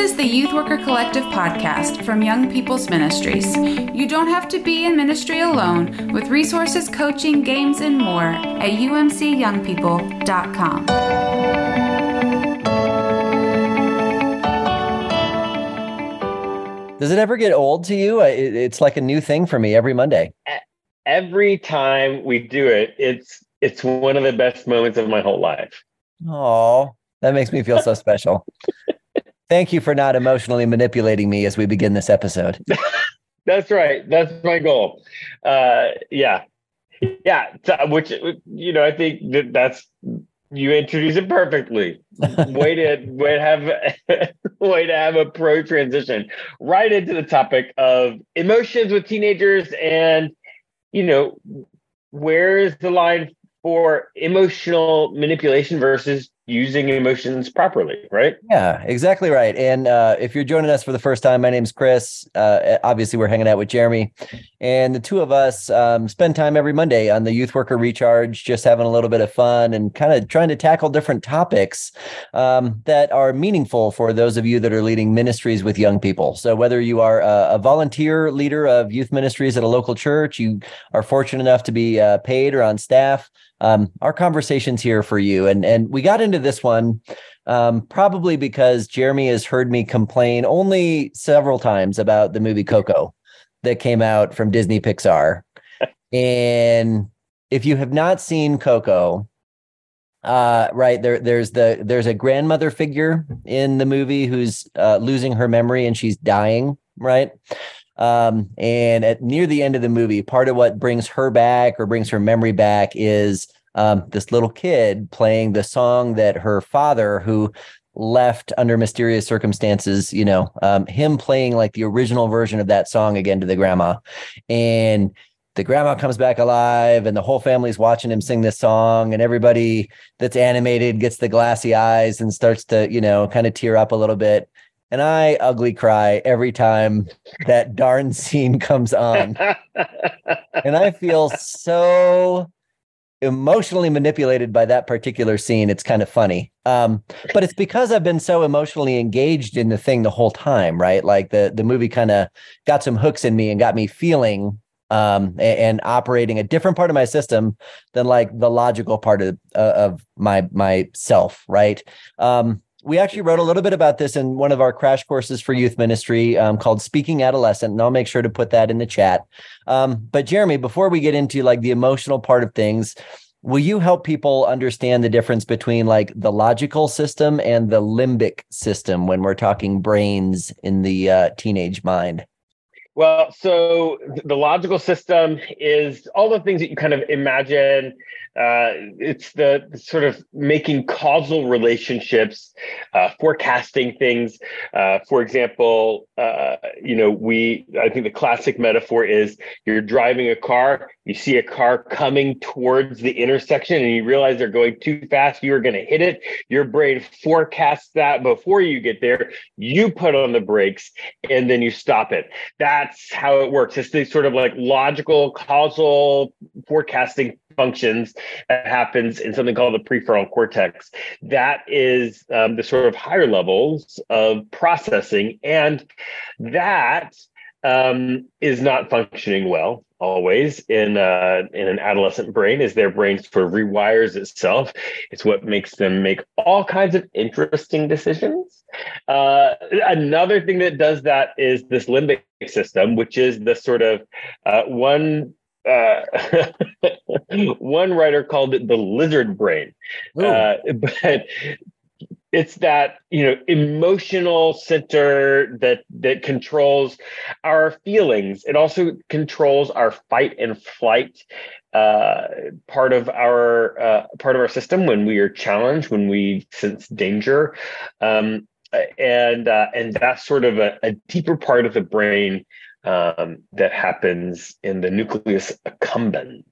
is the Youth Worker Collective podcast from Young People's Ministries. You don't have to be in ministry alone with resources, coaching, games, and more at umcyoungpeople.com. Does it ever get old to you? It's like a new thing for me every Monday. Every time we do it, it's it's one of the best moments of my whole life. Oh, that makes me feel so special. Thank you for not emotionally manipulating me as we begin this episode. that's right. That's my goal. Uh, yeah, yeah. Which you know, I think that that's you introduce it perfectly. way to way to have way to have a pro transition right into the topic of emotions with teenagers and you know where is the line for emotional manipulation versus using emotions properly, right? Yeah, exactly right. And uh, if you're joining us for the first time, my name's Chris. Uh, obviously, we're hanging out with Jeremy, and the two of us um, spend time every Monday on the Youth Worker Recharge, just having a little bit of fun and kind of trying to tackle different topics um, that are meaningful for those of you that are leading ministries with young people. So whether you are a, a volunteer leader of youth ministries at a local church, you are fortunate enough to be uh, paid or on staff um, our conversations here for you. And and we got into this one um, probably because Jeremy has heard me complain only several times about the movie Coco that came out from Disney Pixar. and if you have not seen Coco, uh, right there, there's the there's a grandmother figure in the movie who's uh, losing her memory and she's dying, right? Um, and at near the end of the movie, part of what brings her back or brings her memory back is um, this little kid playing the song that her father, who left under mysterious circumstances, you know, um, him playing like the original version of that song again to the grandma. And the grandma comes back alive and the whole family's watching him sing this song and everybody that's animated gets the glassy eyes and starts to you know kind of tear up a little bit and I ugly cry every time that darn scene comes on. and I feel so emotionally manipulated by that particular scene. It's kind of funny. Um, but it's because I've been so emotionally engaged in the thing the whole time, right? Like the the movie kind of got some hooks in me and got me feeling um, and, and, operating a different part of my system than like the logical part of uh, of my myself, right? Um, we actually wrote a little bit about this in one of our crash courses for youth ministry um, called Speaking Adolescent, and I'll make sure to put that in the chat. Um, but Jeremy, before we get into like the emotional part of things, will you help people understand the difference between like the logical system and the limbic system when we're talking brains in the uh, teenage mind? Well, so the logical system is all the things that you kind of imagine uh, it's the, sort of making causal relationships, uh, forecasting things. Uh, for example, uh, you know, we I think the classic metaphor is you're driving a car, you see a car coming towards the intersection, and you realize they're going too fast. You are going to hit it. Your brain forecasts that before you get there. You put on the brakes, and then you stop it. That's how it works. It's the sort of like logical causal forecasting functions that happens in something called the prefrontal cortex. That is um, the sort of higher levels of processing, and that um, is not functioning well always in uh, in an adolescent brain is their brain sort of rewires itself. It's what makes them make all kinds of interesting decisions. Uh, another thing that does that is this limbic system, which is the sort of uh, one uh, one writer called it the lizard brain. Uh, but it's that you know emotional center that that controls our feelings. It also controls our fight and flight uh, part of our uh, part of our system when we are challenged, when we sense danger. Um, and uh, and that's sort of a, a deeper part of the brain um, that happens in the nucleus accumbens.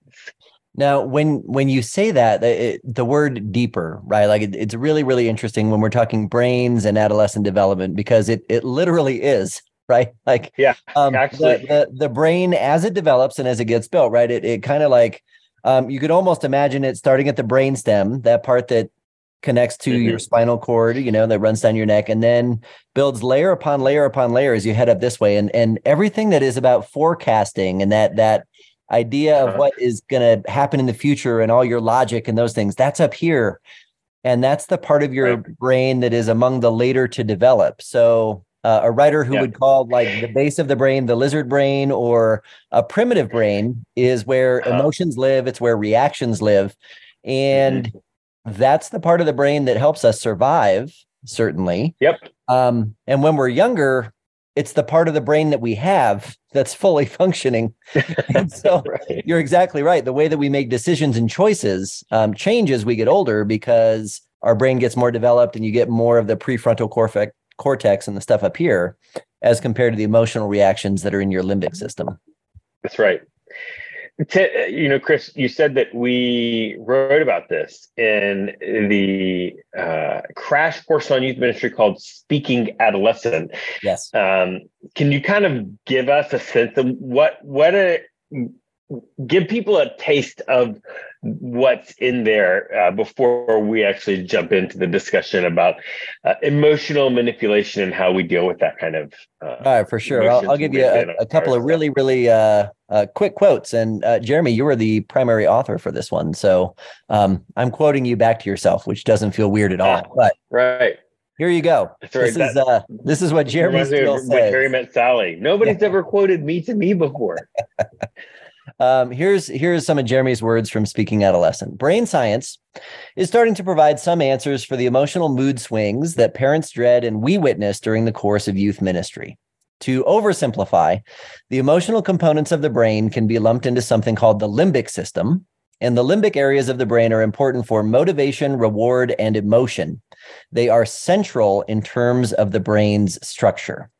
Now, when when you say that, it, the word deeper, right? Like it, it's really really interesting when we're talking brains and adolescent development because it it literally is right. Like yeah, um, actually, the, the, the brain as it develops and as it gets built, right? It it kind of like um, you could almost imagine it starting at the brain stem, that part that connects to mm-hmm. your spinal cord, you know, that runs down your neck, and then builds layer upon layer upon layer as you head up this way. And and everything that is about forecasting and that that idea of uh-huh. what is going to happen in the future and all your logic and those things, that's up here. And that's the part of your right. brain that is among the later to develop. So uh, a writer who yeah. would call like the base of the brain the lizard brain or a primitive brain is where uh-huh. emotions live it's where reactions live and mm-hmm. That's the part of the brain that helps us survive certainly yep um, and when we're younger it's the part of the brain that we have that's fully functioning and so right. you're exactly right the way that we make decisions and choices um, change as we get older because our brain gets more developed and you get more of the prefrontal cortex cortex and the stuff up here as compared to the emotional reactions that are in your limbic system. That's right. You know, Chris, you said that we wrote about this in the uh, crash course on youth ministry called Speaking Adolescent. Yes. Um, can you kind of give us a sense of what what a give people a taste of what's in there uh, before we actually jump into the discussion about uh, emotional manipulation and how we deal with that kind of. Uh, All right, for sure. I'll, I'll, give you a, a couple of really, really uh, uh, quick quotes. And uh, Jeremy, you were the primary author for this one, so um, I'm quoting you back to yourself, which doesn't feel weird at all. But right. Here you go. Sorry, this that, is uh, this is what Jeremy Steele says. Harry met Sally. Nobody's yeah. ever quoted me to me before. Um, here's here's some of Jeremy's words from Speaking Adolescent. Brain science is starting to provide some answers for the emotional mood swings that parents dread and we witness during the course of youth ministry. To oversimplify, the emotional components of the brain can be lumped into something called the limbic system, and the limbic areas of the brain are important for motivation, reward, and emotion. They are central in terms of the brain's structure.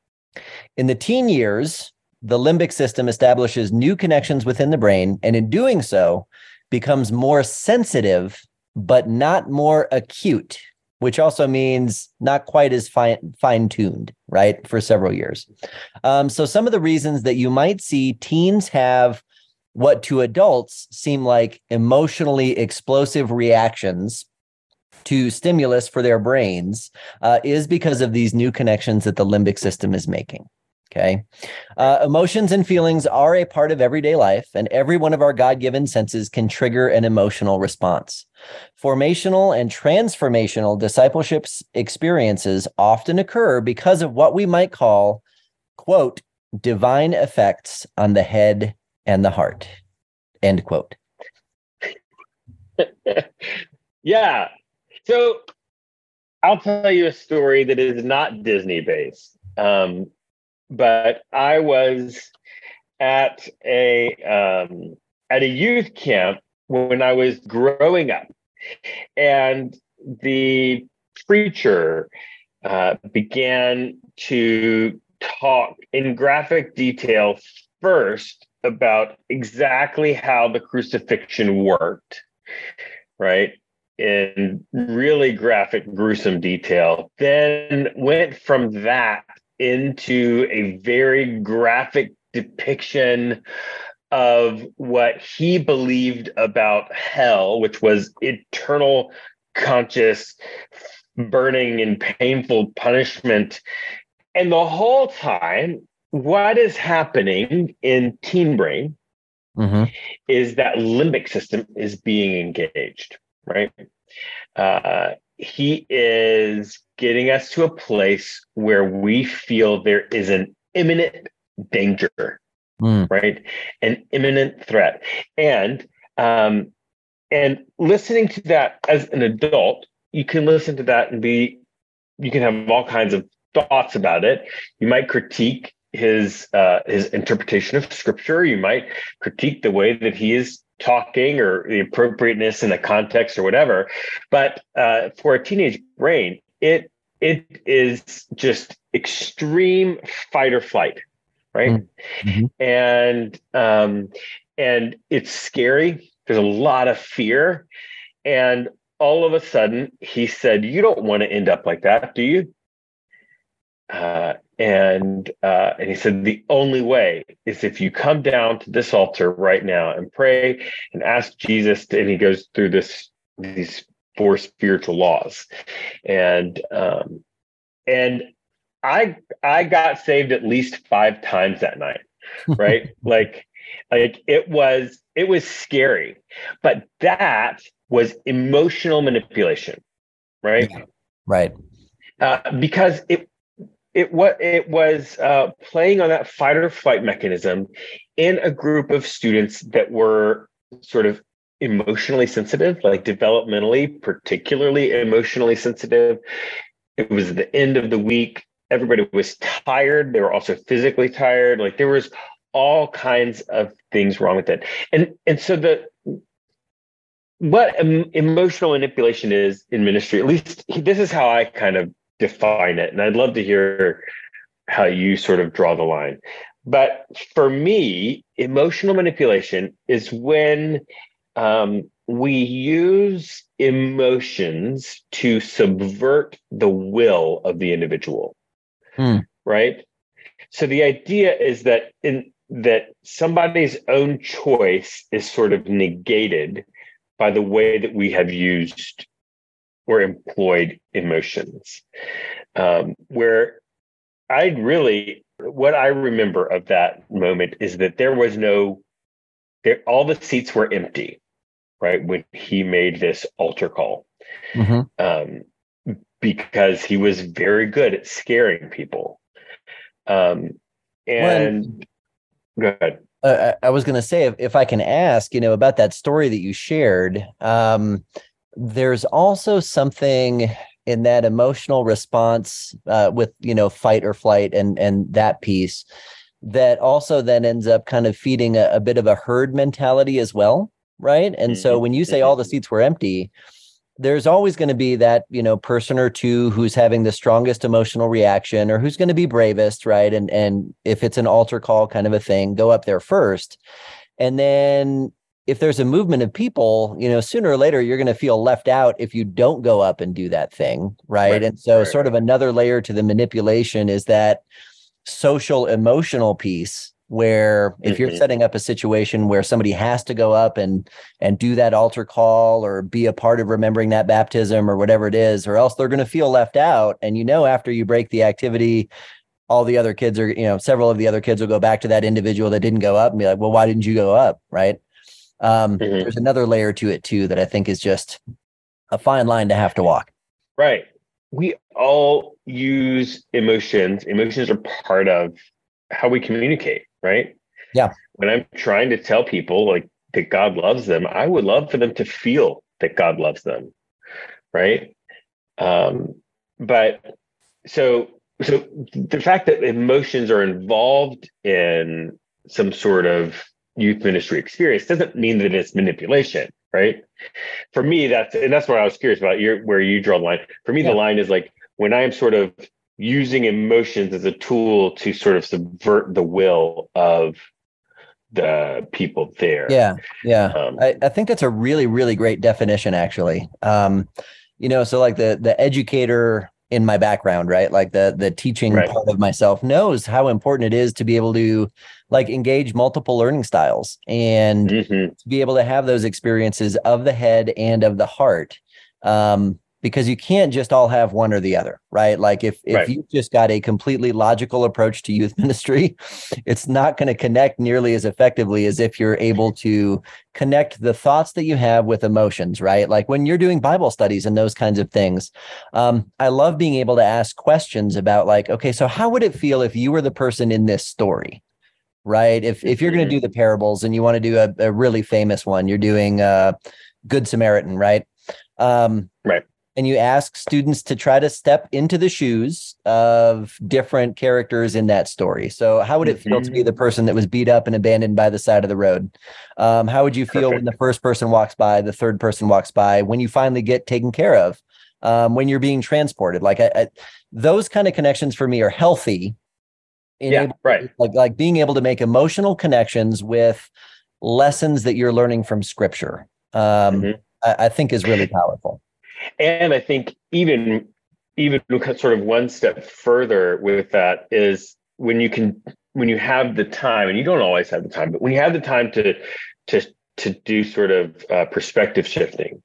In the teen years, the limbic system establishes new connections within the brain, and in doing so, becomes more sensitive, but not more acute, which also means not quite as fine fine tuned, right? For several years. Um, so, some of the reasons that you might see teens have what to adults seem like emotionally explosive reactions to stimulus for their brains uh, is because of these new connections that the limbic system is making. Okay. Uh, emotions and feelings are a part of everyday life, and every one of our God given senses can trigger an emotional response. Formational and transformational discipleship experiences often occur because of what we might call, quote, divine effects on the head and the heart, end quote. yeah. So I'll tell you a story that is not Disney based. Um, but I was at a um, at a youth camp when I was growing up, and the preacher uh, began to talk in graphic detail first about exactly how the crucifixion worked, right? In really graphic, gruesome detail. Then went from that into a very graphic depiction of what he believed about hell, which was eternal, conscious, burning, and painful punishment. And the whole time, what is happening in teen brain mm-hmm. is that limbic system is being engaged, right? Uh, he is getting us to a place where we feel there is an imminent danger, mm. right? An imminent threat. And um, and listening to that as an adult, you can listen to that and be you can have all kinds of thoughts about it. You might critique his uh, his interpretation of scripture. You might critique the way that he is talking or the appropriateness in the context or whatever. But uh, for a teenage brain, it it is just extreme fight or flight, right? Mm-hmm. And um, and it's scary. There's a lot of fear, and all of a sudden, he said, "You don't want to end up like that, do you?" Uh, and uh, and he said the only way is if you come down to this altar right now and pray and ask Jesus. To, and he goes through this these four spiritual laws, and um, and I I got saved at least five times that night, right? like like it was it was scary, but that was emotional manipulation, right? Yeah, right. Uh, because it it what it was uh, playing on that fight or flight mechanism in a group of students that were sort of emotionally sensitive, like developmentally, particularly emotionally sensitive. It was the end of the week. Everybody was tired. They were also physically tired. Like there was all kinds of things wrong with it. And and so the what emotional manipulation is in ministry, at least this is how I kind of define it. And I'd love to hear how you sort of draw the line. But for me, emotional manipulation is when um, we use emotions to subvert the will of the individual. Hmm. Right. So the idea is that in that somebody's own choice is sort of negated by the way that we have used or employed emotions. Um, where I really, what I remember of that moment is that there was no, there, all the seats were empty, right? When he made this altar call. Mm-hmm. Um, because he was very good at scaring people. Um, and when, go ahead. Uh, I was going to say, if, if I can ask, you know, about that story that you shared, um, there's also something in that emotional response uh, with you know fight or flight and and that piece that also then ends up kind of feeding a, a bit of a herd mentality as well right and mm-hmm. so when you say all the mm-hmm. seats were empty there's always going to be that you know person or two who's having the strongest emotional reaction or who's going to be bravest right and and if it's an altar call kind of a thing go up there first and then if there's a movement of people, you know, sooner or later you're going to feel left out if you don't go up and do that thing, right? right. And so, right. sort of another layer to the manipulation is that social emotional piece where if mm-hmm. you're setting up a situation where somebody has to go up and and do that altar call or be a part of remembering that baptism or whatever it is or else they're going to feel left out and you know after you break the activity all the other kids are you know several of the other kids will go back to that individual that didn't go up and be like well why didn't you go up right um, mm-hmm. There's another layer to it too that I think is just a fine line to have to walk. Right. We all use emotions. Emotions are part of how we communicate, right? Yeah. When I'm trying to tell people like that God loves them, I would love for them to feel that God loves them, right? Um, but so so the fact that emotions are involved in some sort of youth ministry experience doesn't mean that it's manipulation, right? For me, that's and that's what I was curious about your where you draw the line. For me, yeah. the line is like when I am sort of using emotions as a tool to sort of subvert the will of the people there. Yeah, yeah. Um, I, I think that's a really, really great definition, actually. Um, you know, so like the the educator in my background, right? Like the the teaching right. part of myself knows how important it is to be able to like engage multiple learning styles and mm-hmm. to be able to have those experiences of the head and of the heart. Um, because you can't just all have one or the other, right? Like if if right. you just got a completely logical approach to youth ministry, it's not going to connect nearly as effectively as if you're able to connect the thoughts that you have with emotions, right? Like when you're doing Bible studies and those kinds of things. Um, I love being able to ask questions about like, okay, so how would it feel if you were the person in this story? Right. If if you're going to do the parables and you want to do a, a really famous one, you're doing uh Good Samaritan, right? Um, right and you ask students to try to step into the shoes of different characters in that story. So, how would it feel mm-hmm. to be the mm-hmm. person that was beat up and abandoned by the side of the road? Um, how would you feel Perfect. when the first person walks by, the third person walks by, when you finally get taken care of, um, when you're being transported? Like, I, I, those kind of connections for me are healthy. Yeah, able, right. Like, like being able to make emotional connections with lessons that you're learning from Scripture. Um, mm-hmm. I, I think is really powerful. And I think even even sort of one step further with that is when you can when you have the time, and you don't always have the time, but when you have the time to to to do sort of uh, perspective shifting,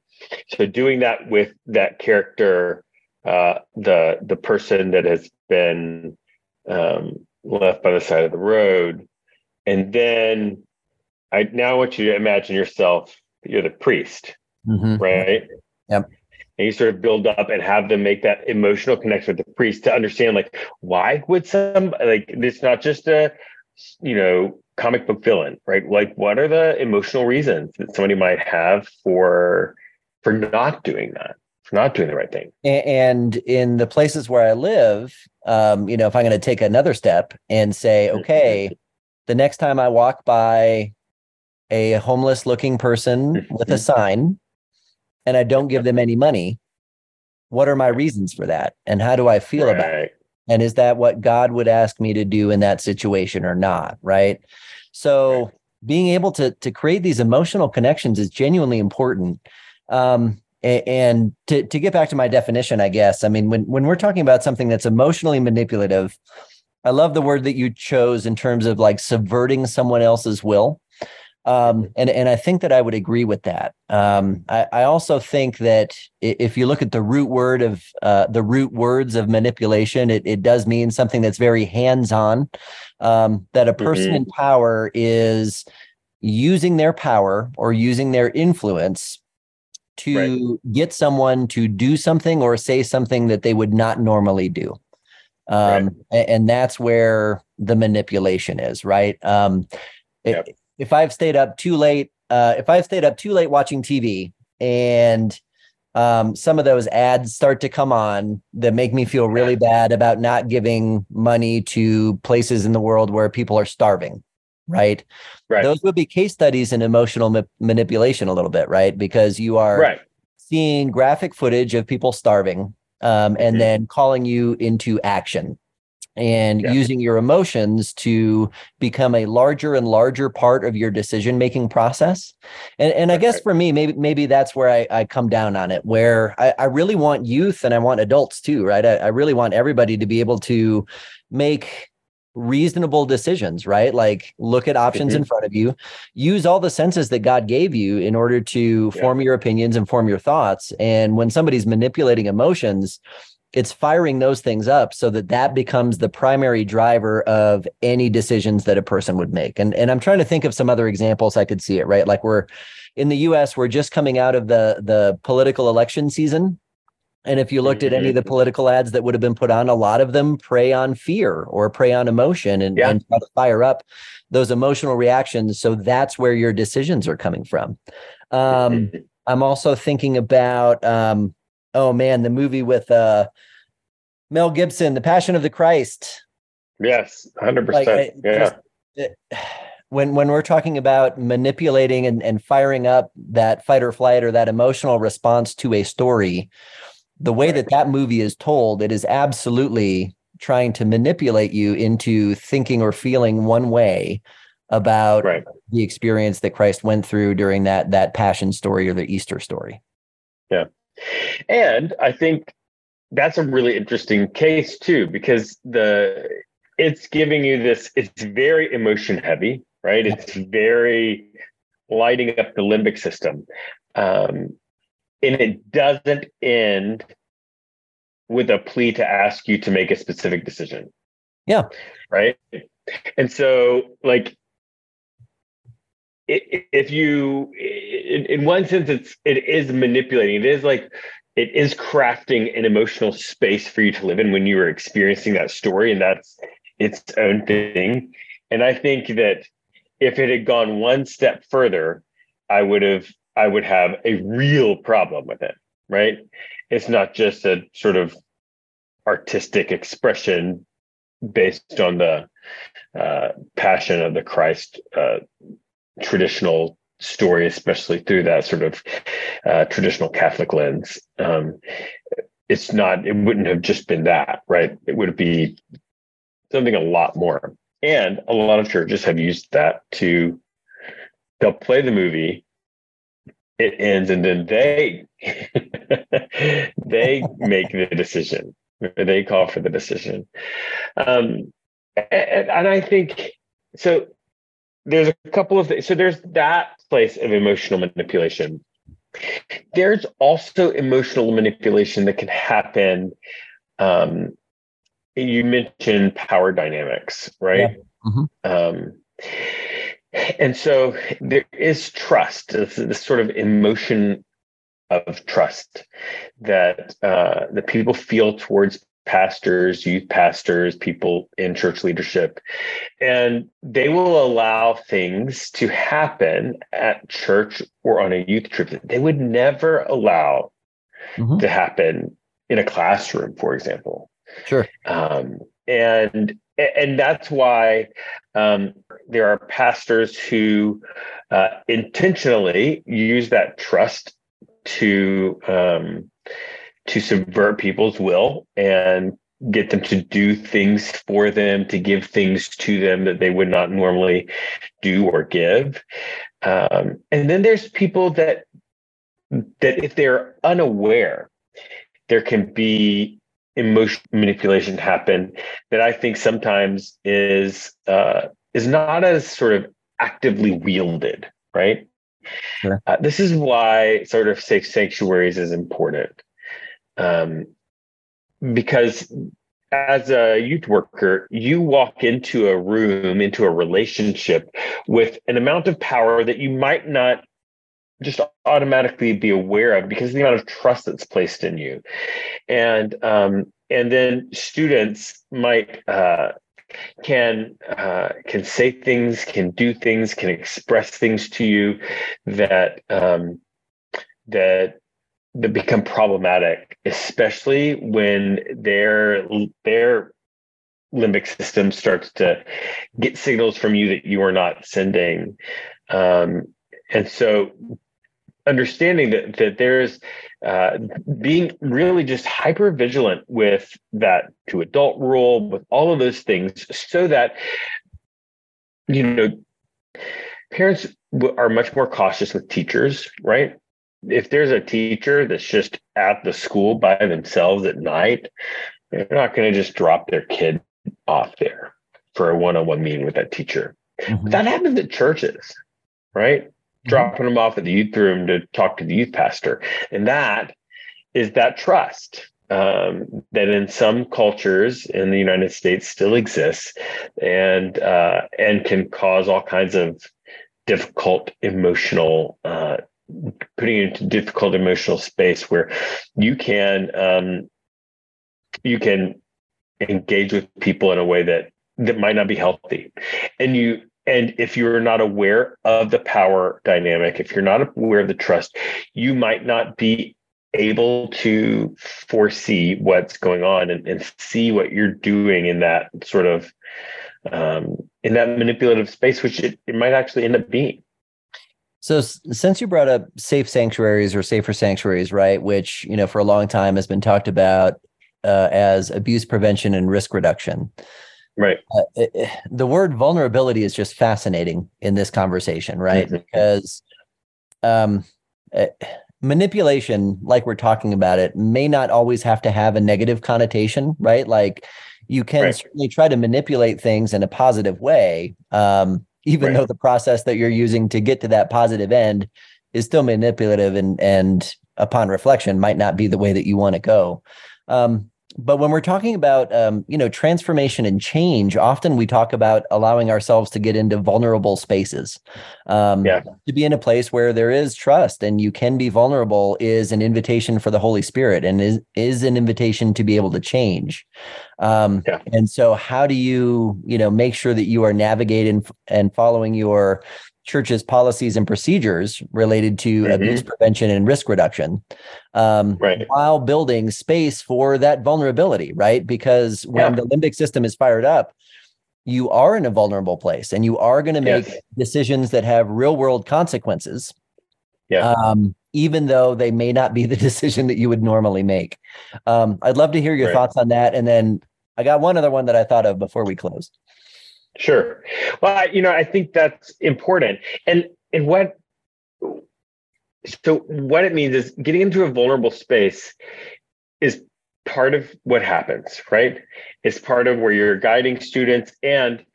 So doing that with that character, uh, the the person that has been um, left by the side of the road, and then I now want you to imagine yourself. You're the priest, mm-hmm. right? Yep. And you sort of build up and have them make that emotional connection with the priest to understand, like, why would some like it's not just a you know comic book villain, right? Like, what are the emotional reasons that somebody might have for for not doing that, for not doing the right thing? And in the places where I live, um, you know, if I'm going to take another step and say, mm-hmm. okay, the next time I walk by a homeless looking person with a sign and I don't give them any money, what are my reasons for that? And how do I feel right. about it? And is that what God would ask me to do in that situation or not? Right. So right. being able to to create these emotional connections is genuinely important. Um, and to, to get back to my definition, I guess, I mean, when, when we're talking about something that's emotionally manipulative, I love the word that you chose in terms of like subverting someone else's will. Um, and and I think that I would agree with that. Um, I, I, also think that if you look at the root word of uh, the root words of manipulation, it, it does mean something that's very hands-on. Um, that a person mm-hmm. in power is using their power or using their influence to right. get someone to do something or say something that they would not normally do. Um, right. and, and, that's where the manipulation is, right? Um, yep. it, if I've stayed up too late, uh, if I've stayed up too late watching TV and um, some of those ads start to come on that make me feel really bad about not giving money to places in the world where people are starving. Right. Right. Those would be case studies in emotional ma- manipulation a little bit, right? Because you are right. seeing graphic footage of people starving um, and mm-hmm. then calling you into action and yeah. using your emotions to become a larger and larger part of your decision making process and, and i guess for me maybe maybe that's where i, I come down on it where I, I really want youth and i want adults too right I, I really want everybody to be able to make reasonable decisions, right? Like look at options mm-hmm. in front of you, use all the senses that God gave you in order to yeah. form your opinions and form your thoughts. And when somebody's manipulating emotions, it's firing those things up so that that becomes the primary driver of any decisions that a person would make. And and i'm trying to think of some other examples i could see it right? Like we're in the us we're just coming out of the the political election season. And if you looked at any of the mm-hmm. political ads that would have been put on a lot of them prey on fear or prey on emotion and, yeah. and try to fire up those emotional reactions. So that's where your decisions are coming from. Um, i'm also thinking about um, oh man, the movie with uh, Mel Gibson, The Passion of the Christ. Yes, hundred like, percent. Yeah. Just, it, when when we're talking about manipulating and, and firing up that fight or flight or that emotional response to a story, the way that that movie is told, it is absolutely trying to manipulate you into thinking or feeling one way about right. the experience that Christ went through during that that passion story or the Easter story. Yeah. And I think that's a really interesting case too, because the it's giving you this, it's very emotion heavy, right? It's very lighting up the limbic system. Um, and it doesn't end with a plea to ask you to make a specific decision. Yeah. Right. And so, like, if you in one sense it's it is manipulating. It is like it is crafting an emotional space for you to live in when you are experiencing that story and that's its own thing. And i think that if it had gone one step further i would have i would have a real problem with it right? It's not just a sort of artistic expression based on the uh, passion of the christ uh, traditional story, especially through that sort of uh, traditional Catholic lens. Um, it's not, it wouldn't have just been that, right? It would be something a lot more. And a lot of churches have used that to, they'll play the movie, it ends, and then they, they make the decision. They call for the decision. Um, and, and I think so there's a couple of things. So there's that place of emotional manipulation. there's also emotional manipulation that can happen. Um, you mentioned power dynamics, right? Yeah. Mm-hmm. Um, and so there is trust, this, this sort of emotion of trust that uh, the people feel towards pastors, youth pastors, people in church leadership, and they will allow things to happen at church or on a youth trip that they would never allow mm-hmm. to happen in a classroom, for example. Sure. Um, and and that's why um, there are pastors who uh, intentionally use that trust to um, to subvert people's will and get them to do things for them, to give things to them that they would not normally do or give. Um, and then there's people that that if they're unaware, there can be emotion manipulation happen that I think sometimes is uh, is not as sort of actively wielded, right? Sure. Uh, this is why sort of safe sanctuaries is important, um, because as a youth worker, you walk into a room, into a relationship with an amount of power that you might not just automatically be aware of because of the amount of trust that's placed in you. And um, and then students might uh, can uh, can say things can do things can express things to you that um, that that become problematic especially when their their limbic system starts to get signals from you that you are not sending. Um, and so understanding that that there's uh, being really just hyper vigilant with that to adult rule with all of those things so that you know parents are much more cautious with teachers right if there's a teacher that's just at the school by themselves at night they're not going to just drop their kid off there for a one-on-one meeting with that teacher mm-hmm. that happens at churches right Mm-hmm. dropping them off at the youth room to talk to the youth pastor. And that is that trust um, that in some cultures in the United States still exists and uh, and can cause all kinds of difficult emotional uh, putting you into difficult emotional space where you can um, you can engage with people in a way that that might not be healthy and you and if you're not aware of the power dynamic, if you're not aware of the trust, you might not be able to foresee what's going on and, and see what you're doing in that sort of um, in that manipulative space, which it, it might actually end up being. So since you brought up safe sanctuaries or safer sanctuaries, right, which you know for a long time has been talked about uh, as abuse prevention and risk reduction. Right. Uh, it, the word vulnerability is just fascinating in this conversation, right? Mm-hmm. Because um, uh, manipulation, like we're talking about it, may not always have to have a negative connotation, right? Like you can right. certainly try to manipulate things in a positive way, um, even right. though the process that you're using to get to that positive end is still manipulative and and upon reflection might not be the way that you want to go. Um, but when we're talking about um, you know transformation and change often we talk about allowing ourselves to get into vulnerable spaces um, yeah. to be in a place where there is trust and you can be vulnerable is an invitation for the holy spirit and is, is an invitation to be able to change um, yeah. and so how do you you know make sure that you are navigating and following your church's policies and procedures related to mm-hmm. abuse prevention and risk reduction um, right. while building space for that vulnerability right because when yeah. the limbic system is fired up you are in a vulnerable place and you are going to make yes. decisions that have real world consequences yeah. Um, even though they may not be the decision that you would normally make um, i'd love to hear your right. thoughts on that and then i got one other one that i thought of before we closed Sure. Well, you know, I think that's important. And and what so what it means is getting into a vulnerable space is part of what happens, right? It's part of where you're guiding students and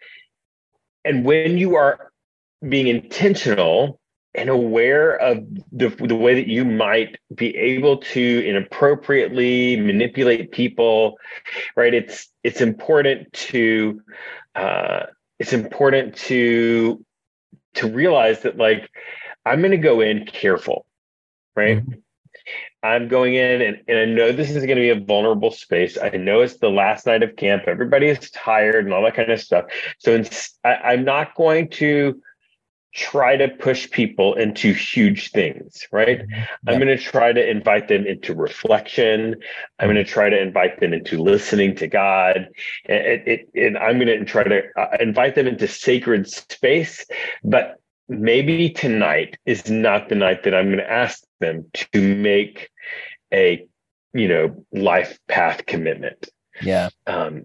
and when you are being intentional and aware of the, the way that you might be able to inappropriately manipulate people right? It's it's important to uh, it's important to to realize that like i'm going to go in careful right? Mm-hmm. i'm going in and, and i know this is going to be a vulnerable space. I know it's the last night of camp. Everybody is tired and all that kind of stuff. So I, i'm not going to try to push people into huge things, right? Mm-hmm. Yeah. I'm going to try to invite them into reflection. I'm going to try to invite them into listening to God. And, it, and I'm going to try to uh, invite them into sacred space. But maybe tonight is not the night that I'm going to ask them to make a, you know, life path commitment. Yeah. Um,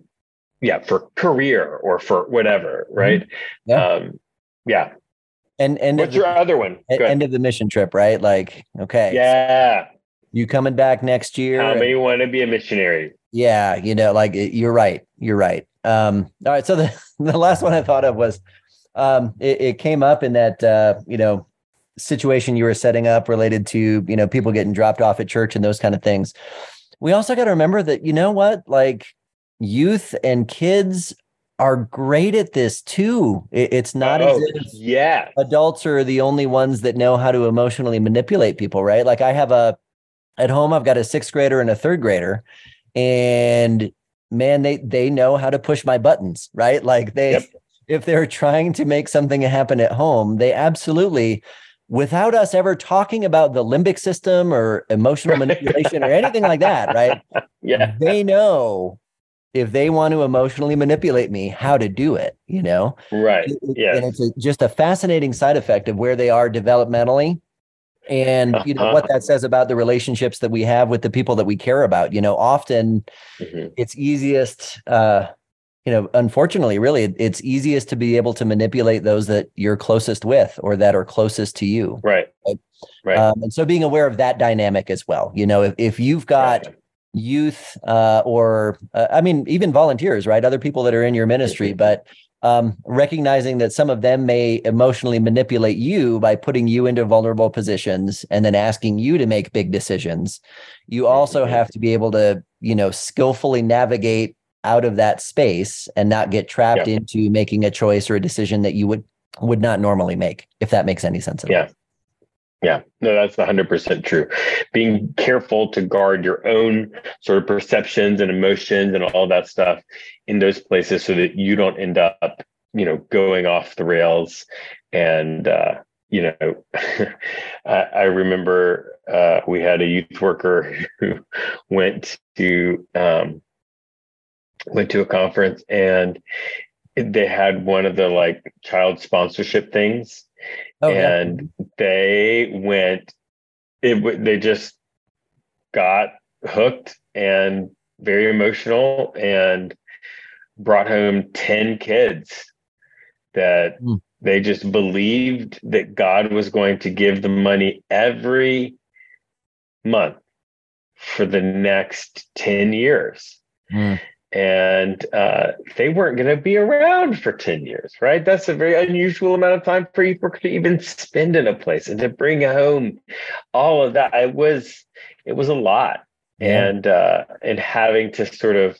yeah, for career or for whatever, right? Mm-hmm. Yeah. Um, yeah and and what's your other one? End of the mission trip, right? Like, okay, yeah, you coming back next year? How many want to be a missionary? Yeah, you know, like you're right, you're right. Um, all right, so the the last one I thought of was, um, it, it came up in that uh, you know situation you were setting up related to you know people getting dropped off at church and those kind of things. We also got to remember that you know what, like youth and kids are great at this too. It's not oh, as if yeah. adults are the only ones that know how to emotionally manipulate people, right? Like I have a at home, I've got a sixth grader and a third grader, and man, they they know how to push my buttons, right? Like they yep. if they're trying to make something happen at home, they absolutely without us ever talking about the limbic system or emotional manipulation or anything like that, right? Yeah. They know if they want to emotionally manipulate me, how to do it, you know? Right. Yeah. And it's a, just a fascinating side effect of where they are developmentally and you know uh-huh. what that says about the relationships that we have with the people that we care about you know often mm-hmm. it's easiest uh you know unfortunately really it's easiest to be able to manipulate those that you're closest with or that are closest to you right right, right. Um, and so being aware of that dynamic as well you know if, if you've got right youth uh, or uh, i mean even volunteers right? Other people that are in your ministry but um, recognizing that some of them may emotionally manipulate you by putting you into vulnerable positions and then asking you to make big decisions. You also have to be able to you know skillfully navigate out of that space and not get trapped yeah. into making a choice or a decision that you would would not normally make if that makes any sense at yeah. all. Yeah, no, that's 100% true. Being careful to guard your own sort of perceptions and emotions and all that stuff in those places so that you don't end up, you know, going off the rails. And, uh, you know, I, I, remember uh, we had a youth worker who went to, um, went to a conference and they had one of the like child sponsorship things Oh, and yeah. they went it they just got hooked and very emotional and brought home 10 kids that mm. they just believed that God was going to give them money every month for the next 10 years. Mm and uh, they weren't going to be around for 10 years right? That's a very unusual amount of time for you to even spend in a place and to bring home all of that. It was it was a lot. Yeah. and uh, and having to sort of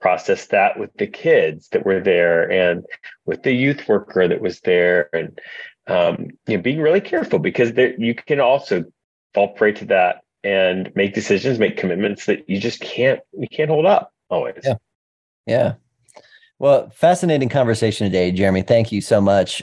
process that with the kids that were there and with the youth worker that was there and um, you know being really careful because there, you can also fall prey to that and make decisions make commitments that you just can't you can't hold up always. Yeah. Yeah. Well, fascinating conversation today, Jeremy. Thank you so much.